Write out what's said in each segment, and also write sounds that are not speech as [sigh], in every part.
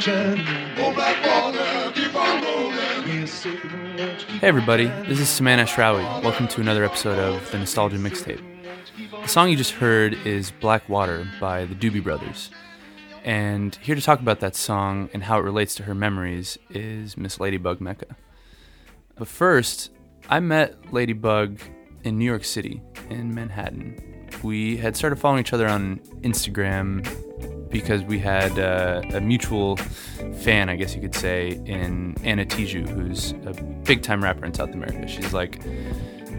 Hey everybody, this is Samana Shrawi. Welcome to another episode of the Nostalgia Mixtape. The song you just heard is Black Water by the Doobie Brothers. And here to talk about that song and how it relates to her memories is Miss Ladybug Mecca. But first, I met Ladybug in New York City, in Manhattan. We had started following each other on Instagram because we had uh, a mutual fan, I guess you could say, in Ana Tijoux, who's a big time rapper in South America. She's like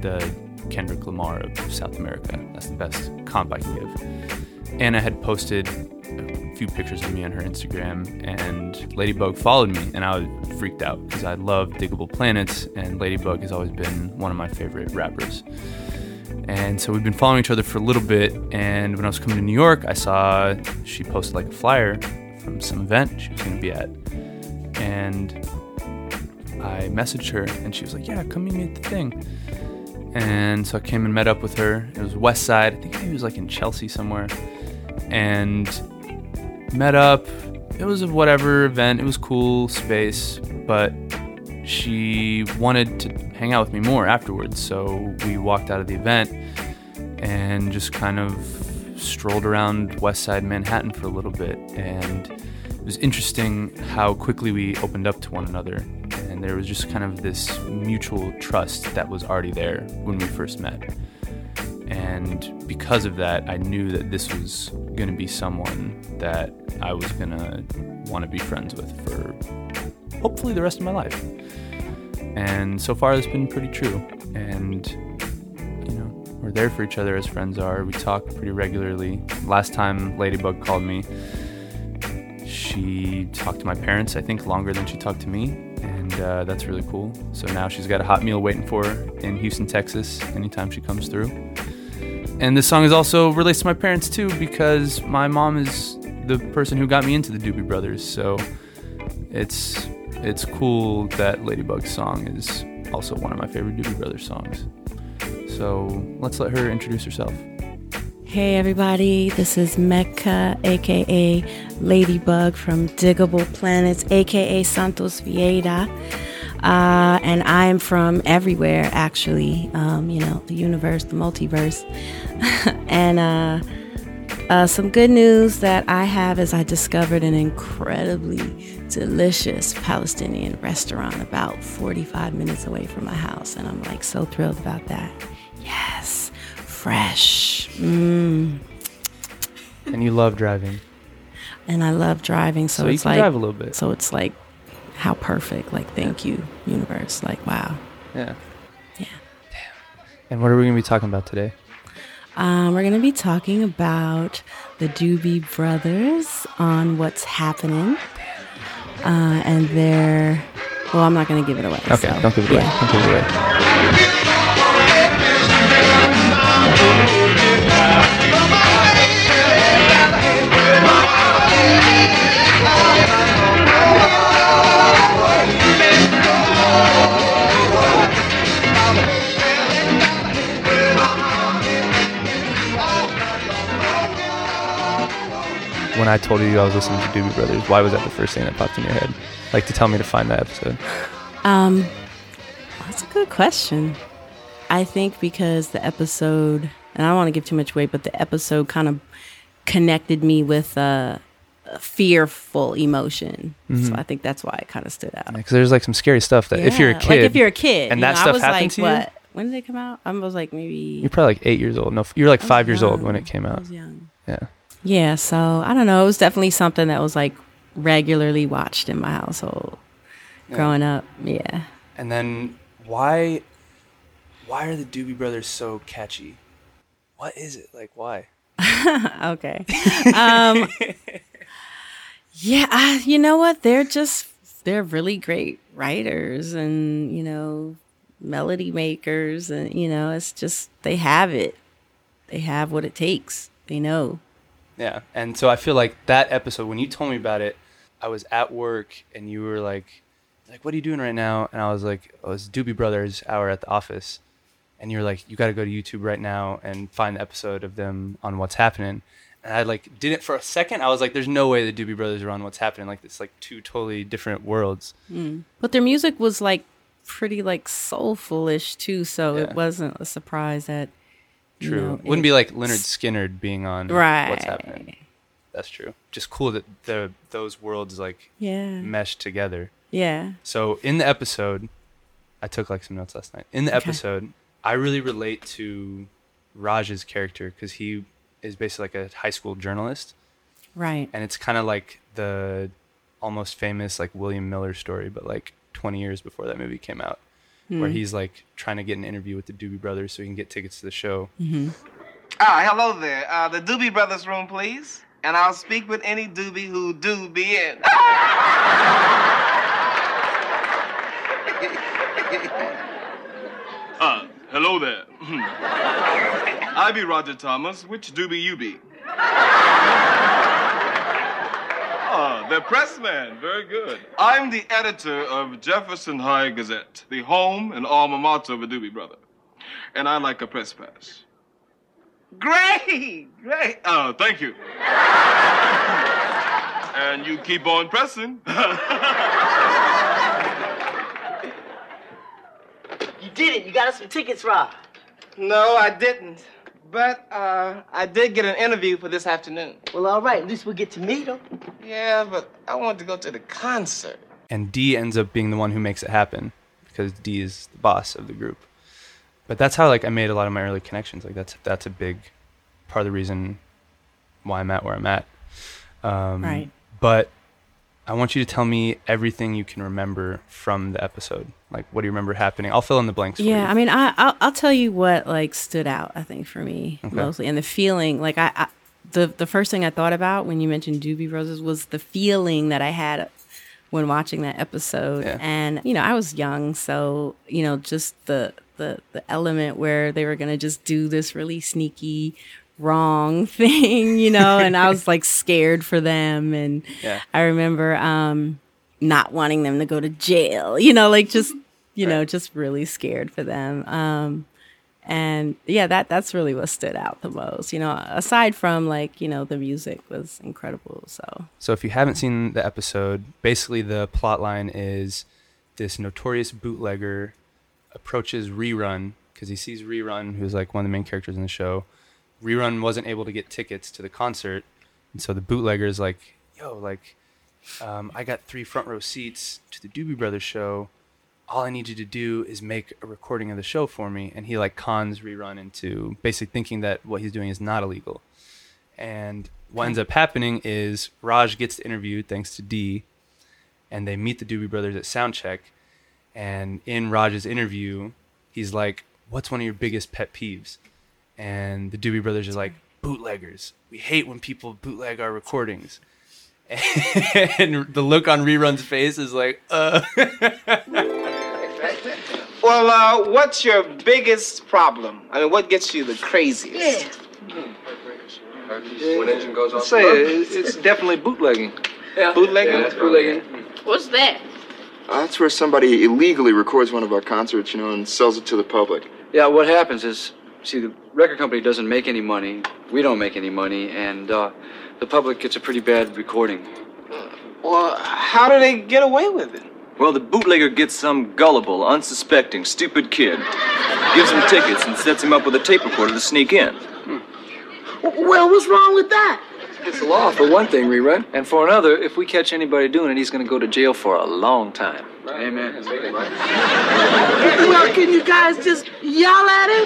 the Kendrick Lamar of South America. That's the best comp I can give. Anna had posted a few pictures of me on her Instagram, and Ladybug followed me, and I was freaked out because I love Digable Planets, and Ladybug has always been one of my favorite rappers. And so we've been following each other for a little bit. And when I was coming to New York, I saw she posted like a flyer from some event she was going to be at. And I messaged her, and she was like, "Yeah, come meet me at the thing." And so I came and met up with her. It was West Side. I think it was like in Chelsea somewhere. And met up. It was a whatever event. It was cool space, but she wanted to hang out with me more afterwards. So we walked out of the event and just kind of strolled around West Side Manhattan for a little bit. And it was interesting how quickly we opened up to one another. And there was just kind of this mutual trust that was already there when we first met. And because of that, I knew that this was going to be someone that I was going to want to be friends with for hopefully the rest of my life. And so far, it's been pretty true. And, you know, we're there for each other as friends are. We talk pretty regularly. Last time Ladybug called me, she talked to my parents, I think, longer than she talked to me. And uh, that's really cool. So now she's got a hot meal waiting for her in Houston, Texas, anytime she comes through. And this song is also relates to my parents too because my mom is the person who got me into the Doobie Brothers. So it's it's cool that Ladybug's song is also one of my favorite Doobie Brothers songs. So let's let her introduce herself. Hey everybody, this is Mecca, aka Ladybug from Digable Planets, aka Santos Vieira. Uh, and I'm from everywhere, actually. Um, you know, the universe, the multiverse. [laughs] and uh, uh, some good news that I have is I discovered an incredibly delicious Palestinian restaurant about 45 minutes away from my house. And I'm like so thrilled about that. Yes, fresh. Mmm. And you love driving. And I love driving, so, So you it's like drive a little bit. so it's like how perfect. Like thank you, universe. Like wow. Yeah. Yeah. And what are we going to be talking about today? Um, we're going to be talking about the Doobie Brothers on what's happening. Uh, and their, well, I'm not going to give it away. Okay, so, don't give it away. yeah. Don't give it away. When I told you I was listening to Doobie Brothers, why was that the first thing that popped in your head? Like to tell me to find that episode. Um, that's a good question. I think because the episode, and I don't want to give too much weight, but the episode kind of connected me with uh, a fearful emotion. So I think that's why it kind of stood out. Because there's like some scary stuff that if you're a kid, like if you're a kid, and that know, stuff was happened like, to you? what? When did it come out? I was like maybe you're probably like eight years old. No, you're like five years old when it came out. I was young. Yeah. Yeah, so I don't know. It was definitely something that was like regularly watched in my household growing up. Yeah. And then why why are the Doobie Brothers so catchy? What is it? Like why? [laughs] okay. Um, yeah, I, you know what? They're just they're really great writers and you know melody makers, and you know it's just they have it. They have what it takes. They know. Yeah. And so I feel like that episode when you told me about it, I was at work and you were like, like, what are you doing right now? And I was like, oh, it's Doobie Brothers hour at the office. And you're like, you got to go to YouTube right now and find the episode of them on What's Happening. And I like did it for a second. I was like, there's no way the Doobie Brothers are on What's Happening. Like it's like two totally different worlds. Mm. But their music was like pretty like soulfulish too, so Yeah. it wasn't a surprise that True. know, Wouldn't it- be like Lynyrd Skynyrd being on right. What's Happening. That's true. Just cool that the those worlds like Yeah. mesh together. Yeah. So in the episode, I took like some notes last night. In the Okay. episode, I really relate to Raj's character because he is basically like a high school journalist, Right. and it's kind of like the almost famous like William Miller story, but like 20 years before that movie came out, where Hmm. he's like trying to get an interview with the Doobie Brothers so he can get tickets to the show. Ah, hello there. Uh, the Doobie Brothers room, please. And I'll speak with any Doobie who do be in. [laughs] Uh, hello there. [clears throat] I be Roger Thomas. Which doobie you be? Ah, the pressman. Very good. I'm the editor of Jefferson High Gazette, the home and alma mater of a Doobie Brother. And I like a press pass. Great, great. Oh, thank you. [laughs] and you keep on pressing. [laughs] You did it. You got us some tickets, Rob. No, I didn't. But uh, I did get an interview for this afternoon. Well, all right. At least we'll get to meet him. Yeah, but I wanted to go to the concert. and Dee ends up being the one who makes it happen because Dee is the boss of the group. But that's how like I made a lot of my early connections. Like that's that's a big part of the reason why I'm at where I'm at. Um, Right. But I want you to tell me everything you can remember from the episode. Like what do you remember happening? I'll fill in the blanks. for Yeah. I mean, I I'll, I'll tell you what like stood out. I think for me Okay. mostly, and the feeling. Like I, I, the the first thing I thought about when you mentioned Doobie Brothers was the feeling that I had when watching that episode. Yeah. And you know, I was young, so you know, just the the the element where they were gonna just do this really sneaky wrong [laughs] thing, you know, and I was like [laughs] scared for them and Yeah. I remember um not wanting them to go to jail, you know, like just you know, just really scared for them. Um and yeah, that that's really what stood out the most. You know, aside from like, you know, the music was incredible. So So if you haven't seen the episode, basically the plot line is this notorious bootlegger approaches Rerun because he sees Rerun, who's like one of the main characters in the show. Rerun wasn't able to get tickets to the concert, and so the bootlegger is like, "Yo, like, um, I got three front row seats to the Doobie Brothers show. All I need you to do is make a recording of the show for me." And he like cons Rerun into basically thinking that what he's doing is not illegal. And what ends up happening is Raj gets interviewed thanks to Dee, and they meet the Doobie Brothers at soundcheck. And in Raj's interview, he's like, "What's one of your biggest pet peeves?" And the Doobie Brothers is like, "Bootleggers. We hate when people bootleg our recordings." [laughs] and the look on Rerun's face is like, "Uh." [laughs] Well, uh, what's your biggest problem? I mean, what gets you the craziest? When engine goes off. say it, it's definitely bootlegging. Bootlegging? Yeah, that's bootlegging. What's that? Uh, that's where somebody illegally records one of our concerts, you know, and sells it to the public. Yeah, what happens is, see, the record company doesn't make any money, we don't make any money, and uh, the public gets a pretty bad recording. Well, how do they get away with it? Well, the bootlegger gets some gullible, unsuspecting, stupid kid, gives him tickets, and sets him up with a tape recorder to sneak in. Well, what's wrong with that? It's the law for one thing, rerun, and for another, if we catch anybody doing it, he's going to go to jail for a long time. Amen. Well, can you guys just yell at him?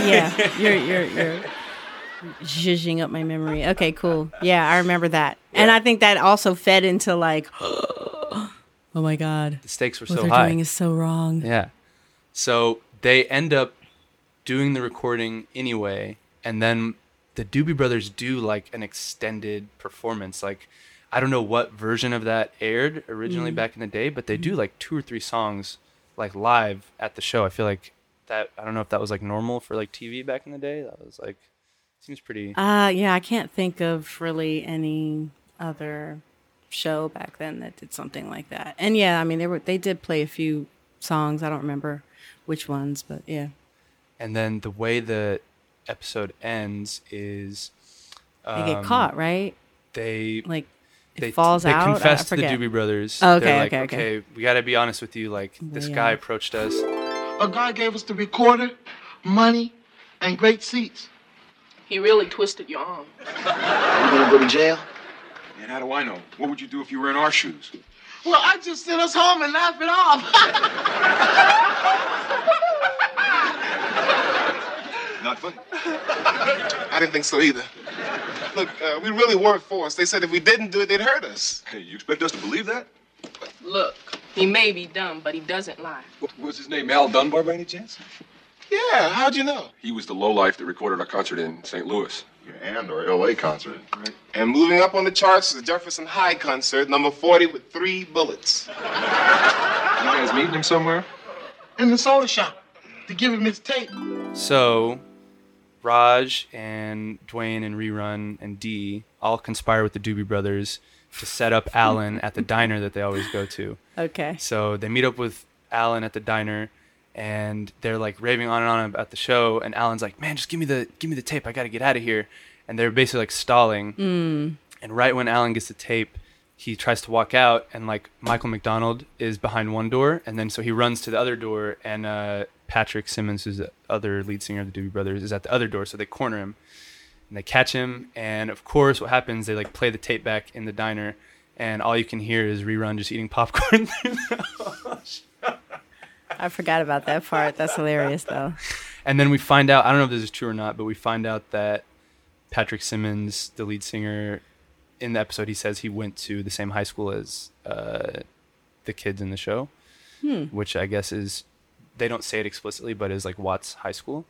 [laughs] yeah, you're you're you're zhuzhing up my memory. Okay, cool. Yeah, I remember that, and I think that also fed into like, [gasps] oh my god, the stakes were what so they're high. doing is so wrong. Yeah. So they end up doing the recording anyway, and then the Doobie Brothers do like an extended performance. Like, I don't know what version of that aired originally back in the day, but they do like two or three songs like live at the show. I feel like that. I don't know if that was like normal for like TV back in the day. That was like seems pretty. Uh yeah, I can't think of really any other show back then that did something like that. And yeah, I mean they were they did play a few songs. I don't remember which ones, but yeah. And then the way the episode ends is They get um, caught, right? They Like they falls they out. I- I confess to the. Doobie Brothers. Oh, okay, They're like, okay, okay. we got to be honest with you. Like this Yeah. guy approached us. A guy gave us the recorder, money, and great seats. He really twisted your arm. You gonna go to jail? And how do I know? What would you do if you were in our shoes? Well, I just sent us home and laugh it off. [laughs] Not funny. I didn't think so either. Look, uh, we really weren't forced. They said if we didn't do it, they'd hurt us. Hey, you expect us to believe that? Look, he may be dumb, but he doesn't lie. What was his name? Al Dunbar by any chance? Yeah, how'd you know? He was the lowlife that recorded our concert in St. Louis. And our LA concert. Right. And moving up on the charts is the Jefferson High concert, number 40 with three bullets. You guys meeting him somewhere? In the soda shop to give him his tape. So, Raj and Dwayne and Rerun and Dee all conspire with the Doobie Brothers to set up Alan at the diner that they always go to. Okay. So they meet up with Alan at the diner, and they're like raving on and on about the show. And Alan's like, "Man, just give me the give me the tape. I got to get out of here." And they're basically like stalling. Mm. And right when Alan gets the tape, he tries to walk out, and like Michael McDonald is behind one door, and then so he runs to the other door, and uh, Patrick Simmons, who's the other lead singer of the Doobie Brothers, is at the other door. So they corner him, and they catch him, and of course, what happens? They like play the tape back in the diner, and all you can hear is rerun just eating popcorn. [laughs] I forgot about that part. That's hilarious though. And then we find out, I don't know if this is true or not, but we find out that Patrick Simmons, the lead singer, in the episode, he says he went to the same high school as uh, the kids in the show, Hmm. which I guess is, they don't say it explicitly, but is like Watts High School.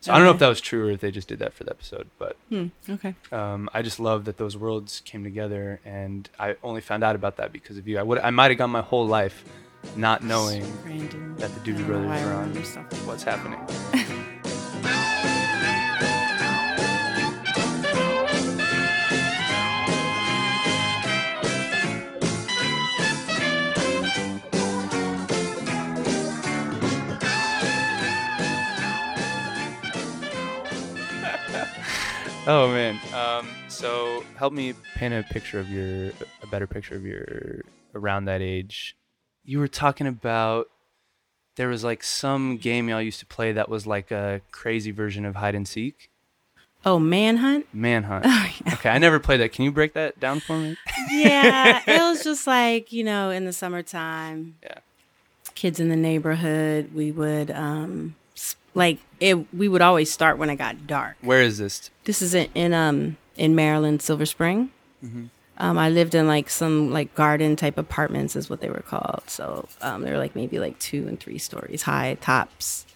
So I don't know if that was true or if they just did that for the episode, but Hmm. Okay. um, I just love that those worlds came together, and I only found out about that because of you. I would, I might have gone my whole life not knowing that the Doobie I don't know Brothers were on What's Happening. [laughs] Oh [laughs] man. Um, so help me paint a picture of your a better picture of your around that age. You were talking about there was like some game y'all used to play that was like a crazy version of hide and seek. Oh, Manhunt. Manhunt. [laughs] Okay, I never played that. Can you break that down for me? yeah, it [laughs] was just like you know, in the summertime. Yeah. Kids in the neighborhood, we would um, s- like it. We would always start when it got dark. Where is this? This is in, in um in Maryland, Silver Spring. Mhm. Um, I lived in like some like garden type apartments is what they were called. So um, they were like maybe like two and three stories high tops,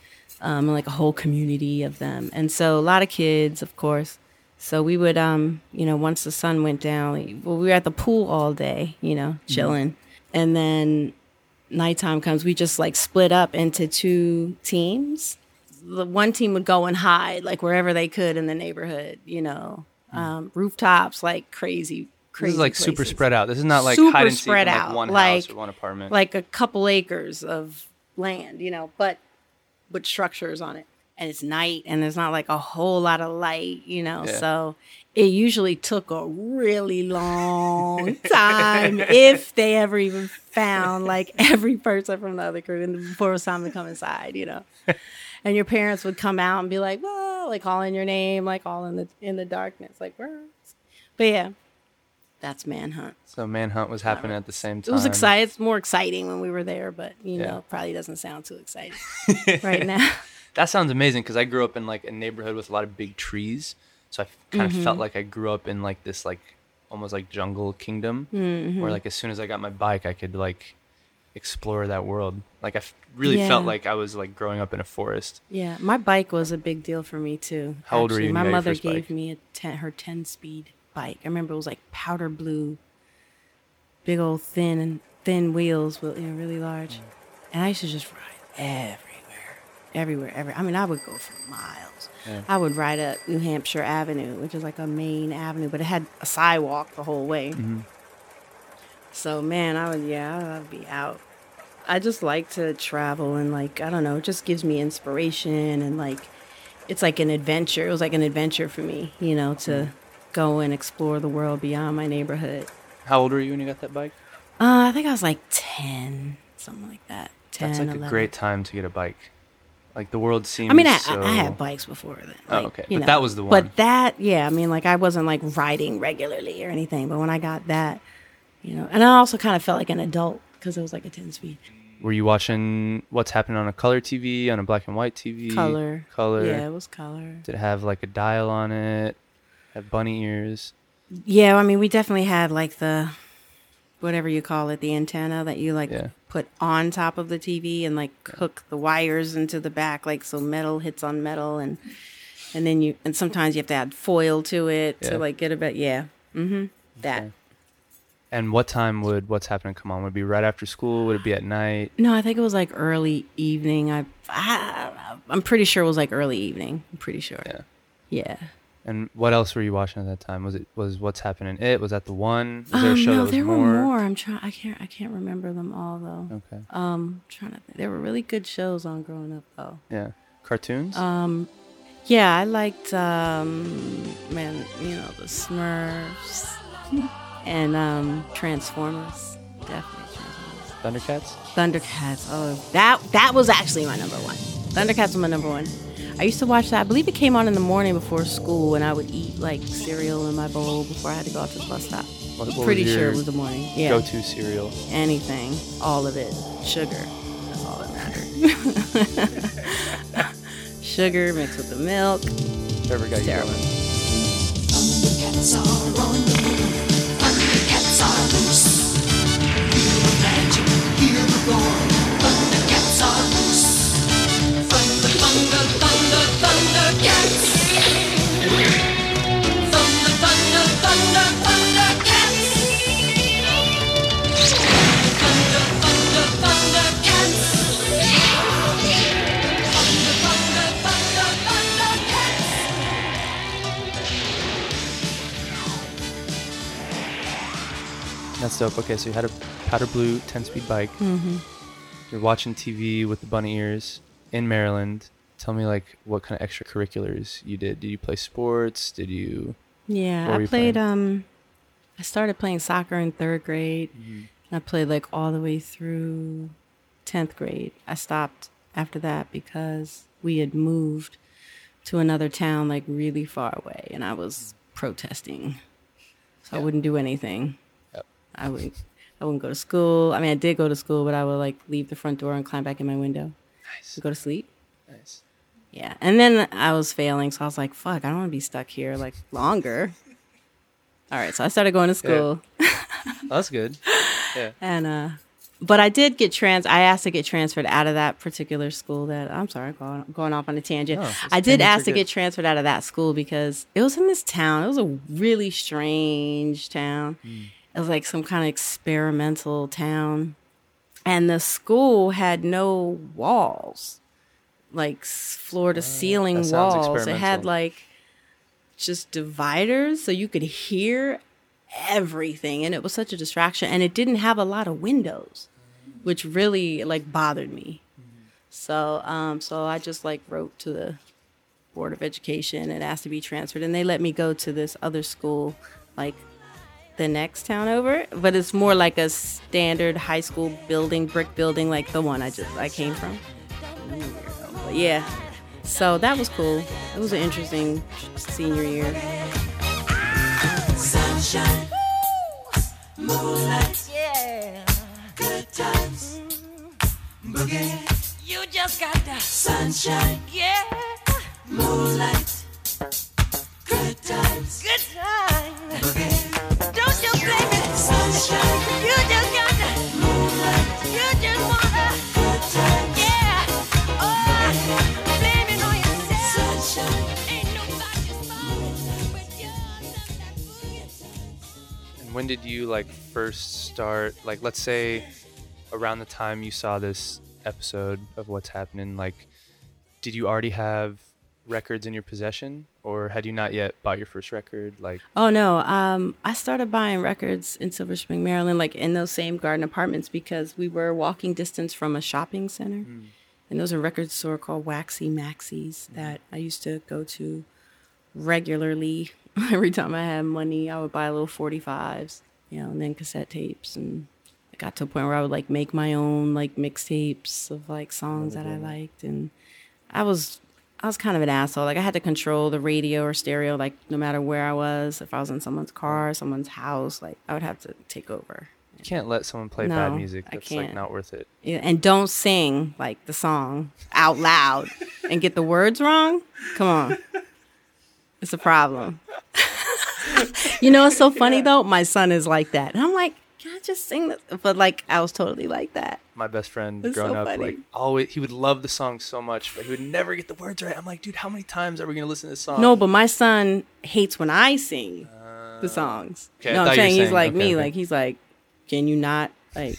um, and like a whole community of them. And so a lot of kids, of course. So we would, um, you know, once the sun went down, we, well, we were at the pool all day, you know, chilling, and then nighttime comes, we just like split up into two teams. The one team would go and hide like wherever they could in the neighborhood, you know, um, rooftops, like crazy, Crazy This is like super spread out. This is not like Super hide and seek spread in like out, one like house or one apartment. like a couple acres of land, you know, but with structures on it. And it's night and there's not like a whole lot of light, you know. Yeah. So it usually took a really long [laughs] time if they ever even found like [laughs] every person from the other crew and before it was time to come inside, you know. [laughs] and your parents would come out and be like, well, like calling your name, like all in the in the darkness, like where but yeah. That's manhunt. so Manhunt was happening at the same time. It was exciting. It's more exciting when we were there, but you Yeah. know, probably doesn't sound too exciting [laughs] right now. [laughs] That sounds amazing because I grew up in like a neighborhood with a lot of big trees, so I kind of felt Mhm. like I grew up in like this like almost like jungle kingdom, Mhm. where like as soon as I got my bike, I could like explore that world. Like I f- really felt like I was like growing up in a forest. Yeah, my bike was a big deal for me too. How old were you My mother gave bike? me a ten, her ten speed bike. I remember it was like powder blue, big old thin and thin wheels, with you know, really large. And I used to just ride everywhere. everywhere. Every I mean, I would go for miles. Yeah. I would ride up New Hampshire Avenue, which is like a main avenue, but it had a sidewalk the whole way. Mhm. So man, I would yeah, I'd be out. I just like to travel and like I don't know, it just gives me inspiration and like it's like an adventure. It was like an adventure for me, you know, to go and explore the world beyond my neighborhood. How old were you when you got that bike? Uh, I think I was like 10, something like that. 10, That's like 11. a great time to get a bike. Like the world seems. I mean, I, so... I, I had bikes before then. Oh, okay. you But know. that was the one. But that, yeah, I mean, like I wasn't like riding regularly or anything. But when I got that, you know, and I also kind of felt like an adult because it was like a 10 speed. Were you watching what's happening on a color TV, on a black and white TV? Color. Color. Yeah, it was color. Did it have like a dial on it? Have bunny ears? Yeah, I mean, we definitely had like the whatever you call it, the antenna that you like Yeah. put on top of the TV and like hook the wires into the back, like so metal hits on metal, and and then you and sometimes you have to add foil to it Yeah. to like get a bit. Yeah, mm-hmm. That. Okay. And what time would what's happening come on? Would it be right after school? Would it be at night? No, I think it was like early evening. I, I I'm pretty sure it was like early evening. I'm pretty sure. Yeah. Yeah. And what else were you watching at that time? Was it was what's happening? It was that the one? Was there a Um, show no, that was there more? were more. I'm trying. I can't. I can't remember them all though. Okay. Um, trying to. Think. There were really good shows on growing up though. Yeah, cartoons. Um, yeah, I liked um, man, you know the Smurfs [laughs] and um Transformers. Definitely Transformers. Thundercats. Thundercats. Oh, that that was actually my number one. Thundercats was my number one. I used to watch that. I believe it came on in the morning before school, and I would eat like cereal in my bowl before I had to go out to the bus stop. What- what pretty sure it was the morning. Yeah. Go-to cereal. Anything, all of it, sugar. That's all that mattered. [laughs] sugar mixed with the milk. Whatever got you Terrible. going. That's. Okay, so you had a powder blue 10-speed bike. Mhm. You're watching TV with the bunny ears in Maryland. Tell me like what kind of extracurriculars you did. Did you play sports? Did you? Yeah, I you played. playing? Um, I started playing soccer in third grade. Mm-hmm. I played like all the way through tenth grade. I stopped after that because we had moved to another town, like really far away, and I was protesting, so I wouldn't do anything. I would. I wouldn't go to school. I mean, I did go to school, but I would like leave the front door and climb back in my window. Nice. To go to sleep. Nice. Yeah. And then I was failing, so I was like, fuck, I don't want to be stuck here like longer. [laughs] All right, so I started going to school. That's good. [laughs] Yeah. And uh but I did get trans I asked to get transferred out of that particular school that I'm sorry, going going off on a tangent. No, I did ask to good. get transferred out of that school because it was in this town. It was a really strange town. Hmm. It was like some kind of experimental town. And the school had no walls. Like floor to ceiling Uh, walls. It had like just dividers so you could hear everything and it was such a distraction and it didn't have a lot of windows which really like bothered me so um so i just like wrote to the board of education and asked to be transferred and they let me go to this other school like the next town over but it's more like a standard high school building brick building like the one i just i came from. But yeah. So that was cool. It was an interesting senior year. Sunshine, moonlight, yeah, good times, mm-hmm. boogie. You just got the sunshine, yeah, moonlight, good times, good times, boogie. When did you like first start? Like, let's say around the time you saw this episode of what's happening, like, did you already have records in your possession, or had you not yet bought your first record? Like, Oh no, um, I started buying records in Silver Spring, Maryland, like in those same garden apartments because we were walking distance from a shopping center. And there was a record store called Waxie Maxie's that I used to go to regularly. [laughs] Every time I had money, I would buy little 45s, you know, and then cassette tapes. And it got to a point where I would like make my own like mixtapes of like songs that I liked. And I was I was kind of an asshole. Like I had to control the radio or stereo, like no matter where I was. If I was in someone's car, someone's house, like I would have to take over. you can't let someone play bad music. I That's like can't. not worth it. Yeah, and don't sing like the song out loud and get the words wrong. Come on. It's a problem. [laughs] you know, it's so funny though. My son is like that. And I'm like, I just sing this? But like, I was totally like that. My best friend It's growing so up, funny. like always, he would love the song so much, but he would never get the words right. I'm like, dude, how many times are we gonna listen to this song? No, but my son hates when I sing uh, the songs. okay, no, I'm saying he's saying- like okay, me. okay. Like he's like, can you not like?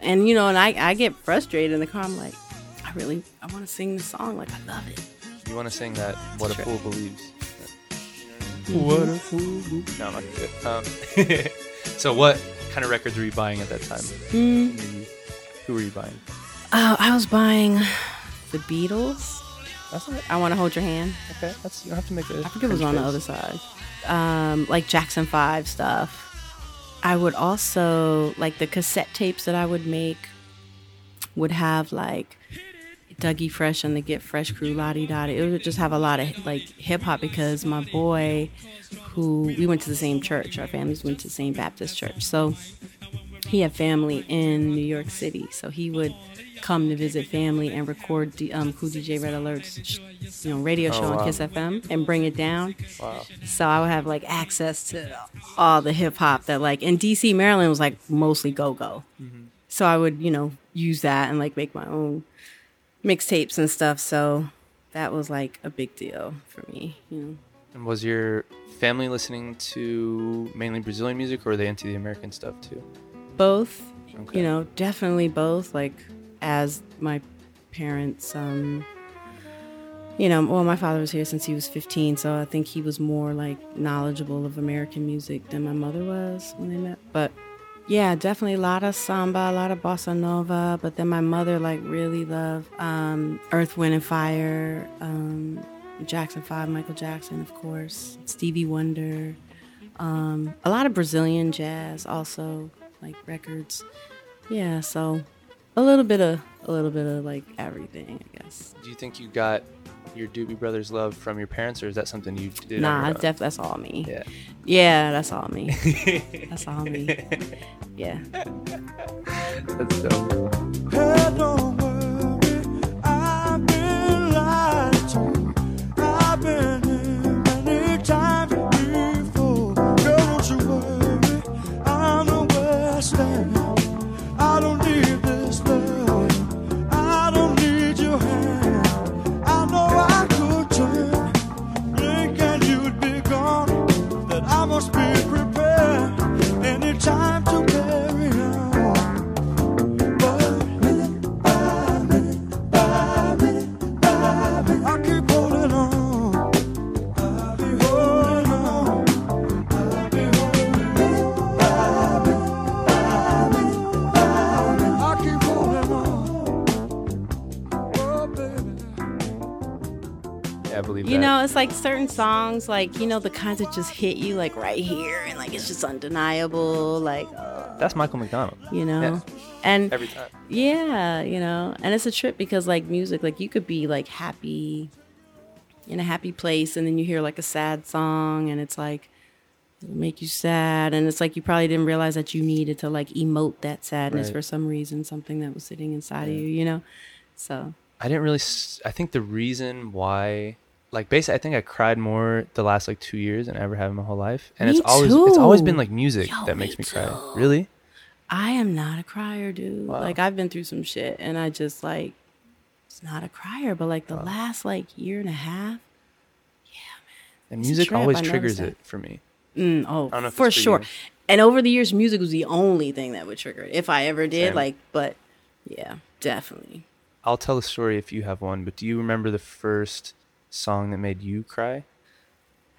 and you know, and I I get frustrated in the car. I'm like, I really I want to sing the song. Like I love it. You want to sing that "What a. Fool Believes"? What a fool. No, I'm not gonna do it. Um, [laughs] so, what kind of records were you buying at that time? Mm. In your youth? Who were you buying? Oh, I was buying the Beatles. That's all right. I want to hold your hand. Okay, that's you don't have to make it. I forget what was on the other side. Um, like Jackson Five stuff. I would also like the cassette tapes that I would make would have like Dougie Fresh and the Get Fresh Crew, Da. Di. It would just have a lot of like hip hop because my boy, who we went to the same church, our families went to the same Baptist church, so he had family in New York City, so he would come to visit family and record the um, Kool DJ Red Alert's you know radio Oh, show on. Kiss FM and bring it down. Wow. So I would have like access to all the hip hop that like in DC, Maryland was like mostly go go. So I would you know use that and like make my own mixtapes and stuff. So that was like a big deal for me. You know. And was your family listening to mainly Brazilian music, or were they into the American stuff too? both Okay. you know definitely both like as my parents um you know well my father was here since he was 15 so i think he was more like knowledgeable of american music than my mother was when they met but yeah definitely a lot of samba a lot of bossa nova but then my mother like really loved um earth wind and fire um jackson 5 michael jackson of course stevie wonder um, a lot of Brazilian jazz also, like records. Yeah, so a little bit of a little bit of like everything, I guess. Do you think you got your Doobie Brothers love from your parents, or is that something you did? Nah, your def- that's all me. Yeah. Yeah, that's all me. [laughs] that's all me. Yeah. That's dope. Believe You that. know, it's like certain songs, like, you know, the kinds that just hit you like right here and like it's just undeniable, like uh, That's Michael McDonald. you know. Yeah. And Every time. Yeah, you know, and it's a trip because like music, like you could be like happy in a happy place, and then you hear like a sad song, and it's like it'll make you sad, and it's like you probably didn't realize that you needed to like emote that sadness Right. for some reason, something that was sitting inside of you, you know. So I didn't really. s- I think the reason why, like, basically, I think I cried more the last like two years than I ever have in my whole life, and Me it's always it's always been like music Yo, that me makes me cry. Really? I am not a crier, dude. Wow. Like I've been through some shit, and I just like it's not a crier, but like the last like year and a half. yeah, man. And music always I triggers it for me. Mm, oh, I don't know for it's for sure. you. And over the years, music was the only thing that would trigger it, if I ever did. Same. Like, but yeah, definitely. I'll tell a story if you have one. But do you remember the first song that made you cry?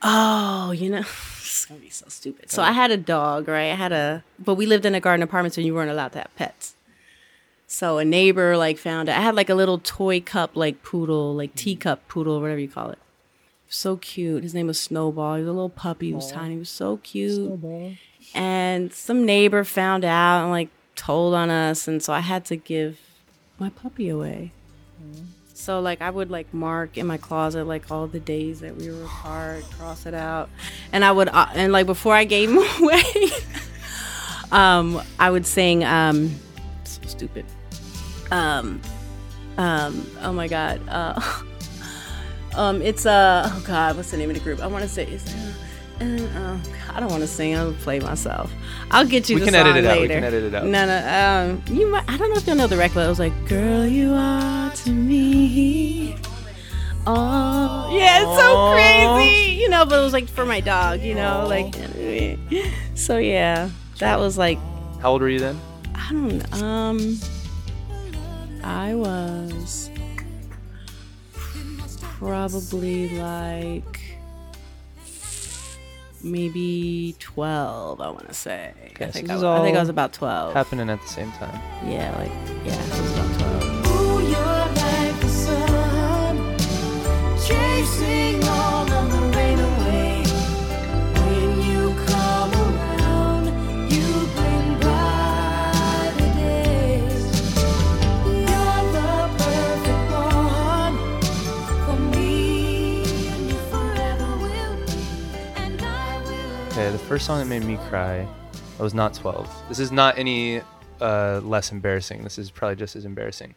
Oh, you know, [laughs] it's gonna be so stupid. So I had a dog, right? I had a, but we lived in a garden apartment, so you weren't allowed to have pets. So a neighbor like found it. I had like a little toy cup, like poodle, like teacup poodle, whatever you call it. So cute. His name was Snowball. He was a little puppy. He was tiny. He was so cute. And some neighbor found out and like told on us, and so I had to give my puppy away. Mm. So like I would like mark in my closet like all the days that we were apart, cross it out, and I would uh, and like before I gave [laughs] him away, um, I would sing um, so stupid, um, um, oh my god, uh, [laughs] um, it's uh, oh god, what's the name of the group? I want to say. Uh, uh, oh, I don't want to sing. I'll play myself. I'll get you. We the can edit song it out. We later. can edit it out. No, no. Um, you might. I don't know if you'll know the record. It was like, "Girl, you are to me." Oh, yeah, it's so crazy, you know. But it was like for my dog, you know, like. So yeah, that was like How old were you then? I don't know. Um, I was probably like maybe twelve. I want to say. Okay, I so think this I, is I think I was about twelve. Happening at the same time. Yeah, like yeah, I was about twelve. Ooh, first song that made me cry, I was not 12. This is not any uh, less embarrassing. This is probably just as embarrassing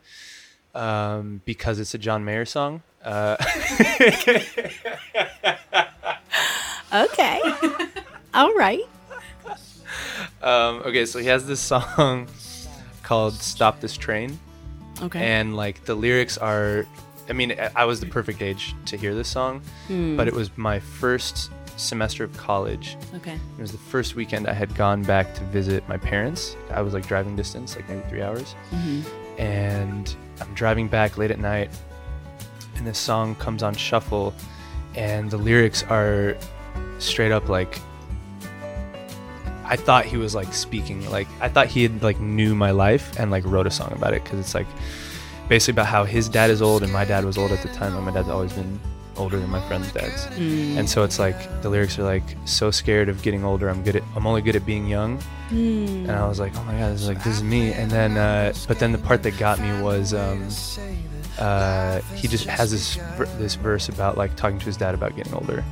um, because it's a John Mayer song. Uh, [laughs] Okay. All right. um, okay, so he has this song called "Stop This Train." Okay. And like the lyrics are, I mean, I- was the perfect age to hear this song, Hmm. but it was my first semester of college. Okay. It was the first weekend I had gone back to visit my parents. I was like driving distance, like maybe three hours. Mhm. And I'm driving back late at night, and this song comes on shuffle, and the lyrics are straight up like. I thought he was like speaking, like I thought he had like knew my life and like wrote a song about it because it's like basically about how his dad is old and my dad was old at the time. and my dad's always been older than my friends' dads, Mm. and so it's like the lyrics are like so scared of getting older. I'm good at I'm only good at being young, Mm. and I was like, oh my god, this is like this is me. And then, uh, but then the part that got me was um, uh, he just has this this verse about like talking to his dad about getting older,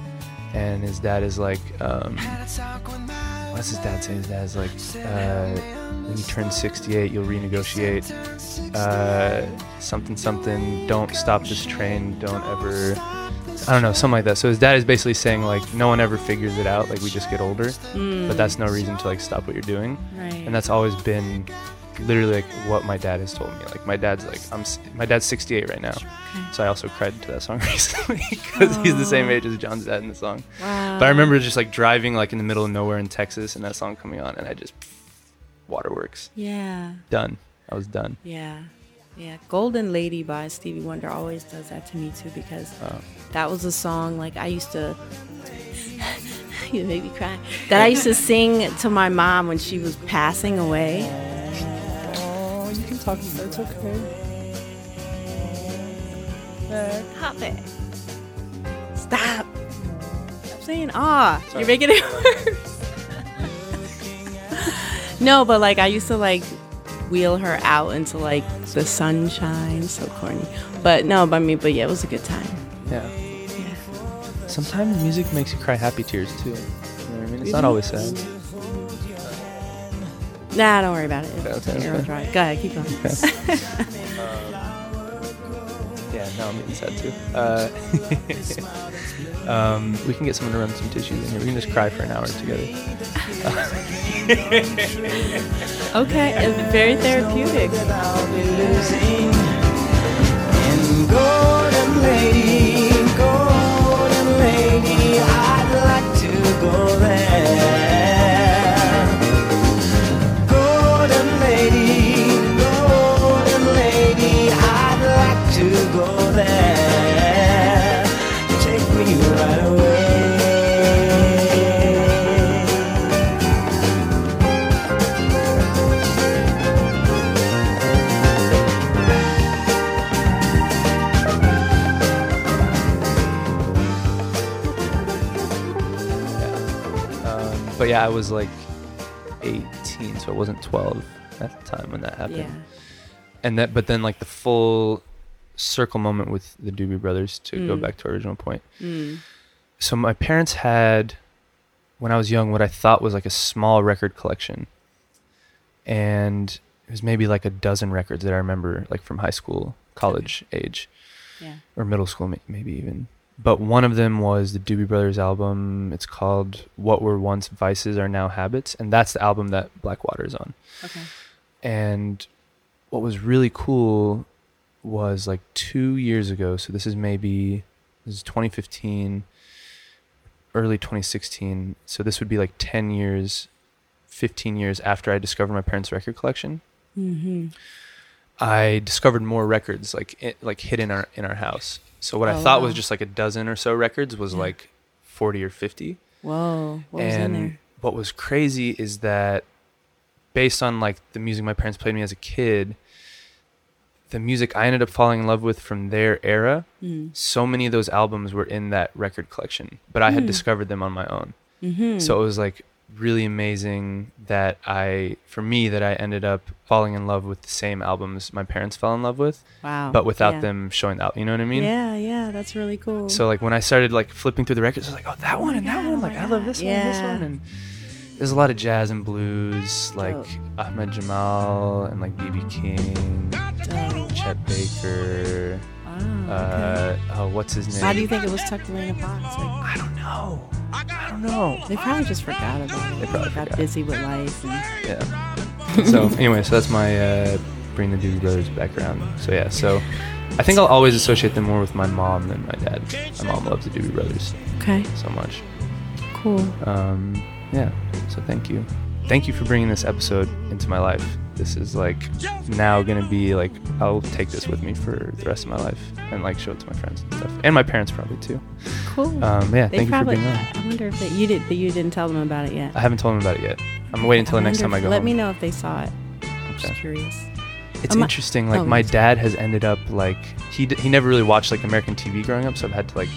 and his dad is like, um, what's his dad say? His dad's like, uh, when you turn 68, you'll renegotiate uh, something something. Don't stop this train. Don't ever. I don't know, something like that. So his dad is basically saying like, no one ever figures it out. Like we just get older, Mm. but that's no reason to like stop what you're doing. Right. And that's always been literally like what my dad has told me. Like my dad's like I'm my dad's 68 right now, so I also cried to that song [laughs] recently because he's the same age as John's dad in the song. But I remember just like driving like in the middle of nowhere in Texas and that song coming on, and I just waterworks. Yeah. Done. I was done. Yeah. Yeah. Golden Lady by Stevie Wonder always does that to me too because Oh. that was a song like I used to [laughs] you made me cry. [laughs] That I used to sing to my mom when she was passing away. Oh, you can talk it's okay. Stop it. Stop. Stop saying ah. You're making it [laughs] worse. no, but like I used to like wheel her out into like the sunshine. So corny. But no, but I mean, but yeah, it was a good time. Yeah. Sometimes music makes you cry happy tears too. You know what I mean? It's not always sad. Nah, don't worry about it. Okay, okay, okay. Go ahead, keep going. Yeah, [laughs] no, I'm getting sad too. Uh, [laughs] um, we can get someone to run some tissues in here. We can just cry for an hour together. [laughs] okay, it's very therapeutic. Golden lady, golden lady, was like 18, so I wasn't 12 at the time when that happened. Yeah. And that, but then like the full circle moment with the Doobie Brothers to go Mm. back to our original point. Mm. So my parents had, when I was young, what I thought was like a small record collection, and it was maybe like a dozen records that I remember, like from high school, college age, Yeah. or middle school, maybe even. But one of them was the Doobie Brothers album. It's called "What Were Once Vices Are Now Habits," and that's the album that Blackwater is on. Okay. And what was really cool was like two years ago. So this is maybe this is 2015, early 2016. So this would be like 10 years, 15 years after I discovered my parents' record collection. Mm-hmm. I discovered more records like it, like hidden in our in our house. So what I Oh, thought was just like a dozen or so records was Yeah. like 40 or 50 Whoa. What was in and what was crazy is that based on like the music my parents played me as a kid the music i ended up falling in love with from their era Mm. so many of those albums were in that record collection but i had Mm. discovered them on my own Mhm. so it was like really amazing that i for me that i ended up falling in love with the same albums my parents fell in love with Wow. but without Yeah. them showing out you know what i mean yeah, yeah, that's really cool. so like when I started like flipping through the records, I was like, oh that oh one and that one, like I love this one, this one, and there's a lot of jazz and blues, like Dope. Ahmad Jamal and like BB King, Chet Baker. Wow, Uh, oh, what's his name? How do you think it was tucked away in a box? Like, I don't know. I don't know. They probably just forgot about it. They probably got forgot. busy with life. And Yeah. so anyway, so that's my uh, bring the Doobie Brothers background. So yeah, so I think I'll always associate them more with my mom than my dad. My mom loves the Doobie Brothers. Okay. So much. Cool. Um, yeah. So thank you. Thank you for bringing this episode into my life. This is like now gonna be like I'll take this with me for the rest of my life and like show it to my friends and stuff, and my parents probably too. Cool. Um, yeah. They thank probably, you for being on. I wonder if they, you did. You didn't tell them about it yet. I haven't told them about it yet. I'm waiting until the next time I go Let home. me know if they saw it. I'm Okay. just curious. It's Um, interesting. Like oh, my dad has ended up like he d- he never really watched like American TV growing up, so I've had to like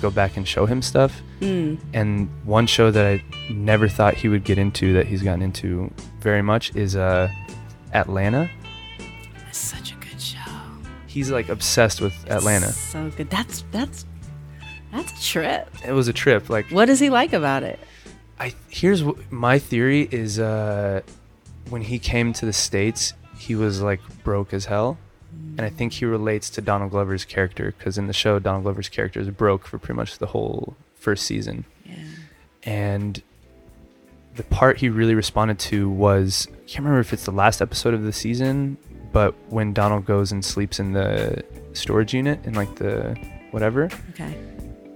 go back and show him stuff. Mm. And one show that I never thought he would get into that he's gotten into very much is uh Atlanta. It's such a good show. He's like obsessed with Atlanta. So good. That's that's that's a trip. It was a trip. Like What does he like about it? I here's wh- my theory is uh when he came to the states, he was like broke as hell. And I think he relates to Donald Glover's character because in the show, Donald Glover's character is broke for pretty much the whole first season. Yeah. And the part he really responded to was I can't remember if it's the last episode of the season, but when Donald goes and sleeps in the storage unit in like the whatever. Okay.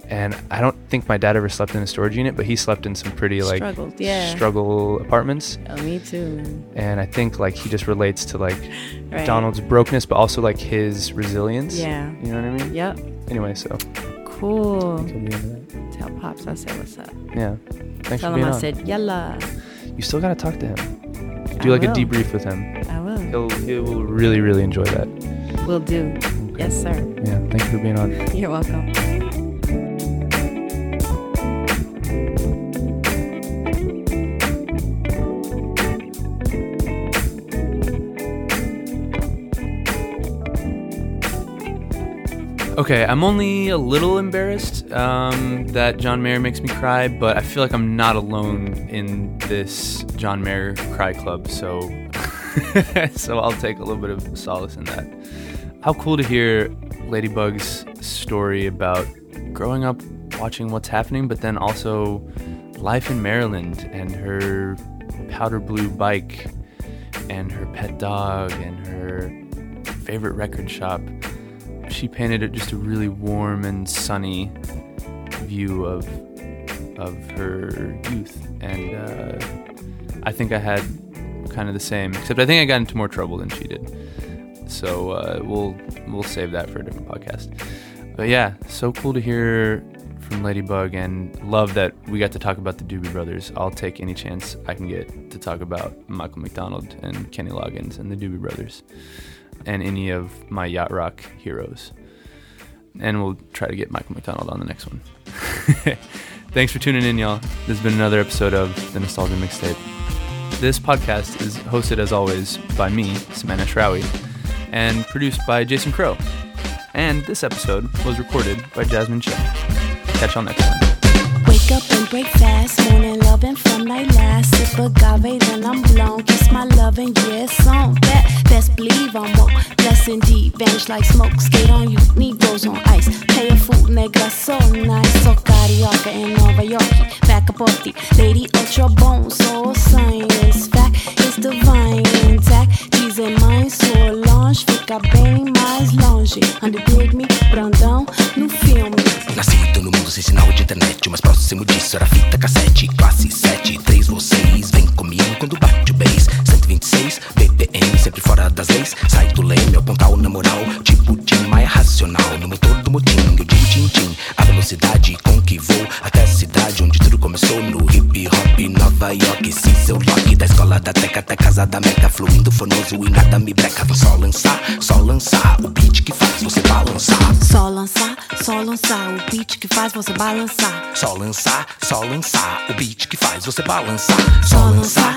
And I don't think my dad ever slept in a storage unit, but he slept in some pretty like Struggled, yeah. struggle apartments. Oh, me too, man. And I think like he just relates to like [laughs] Right. Donald's brokenness, but also like his resilience. Yeah. You know what I mean? Yep. Anyway, so Cool. so be into that. Tell pops I said what's up. yeah. Thanks Tell for him being I on. said yalla. you still gotta talk to him. Do I like a debrief with him. I will. He'll he will really really enjoy that. Will do. Yes, sir. Yeah. Thank you for being on. [laughs] You're welcome. Okay, I'm only a little embarrassed um, that John Mayer makes me cry, but I feel like I'm not alone in this John Mayer cry club. So, [laughs] so I'll take a little bit of solace in that. How cool to hear Ladybug's story about growing up watching what's happening, but then also life in Maryland and her powder blue bike and her pet dog and her favorite record shop she painted it just a really warm and sunny view of of her youth, and uh, I think I had kind of the same. Except I think I got into more trouble than she did. So uh, we'll we'll save that for a different podcast. But yeah, so cool to hear from Ladybug, and love that we got to talk about the Doobie Brothers. I'll take any chance I can get to talk about Michael McDonald and Kenny Loggins and the Doobie Brothers and any of my yacht rock heroes. And we'll try to get Michael McDonald on the next one. [laughs] Thanks for tuning in, y'all. This has been another episode of the Nostalgia Mixtape. This podcast is hosted, as always, by me, Samana Shrawi, and produced by Jason Crow. And this episode was recorded by Jasmine Chen. Catch y'all next time. Wake up and break fast, morning loving from night last. Sip agave, then I'm blown. Kiss my loving, it's on. That best believe I'm woke. Bless deep, vanish like smoke. Skate on you, Negroes on ice. Pay a fool, nigga, so nice. So carioca in Nova. Back up off the lady ultra bone. Balançar. Só lançar,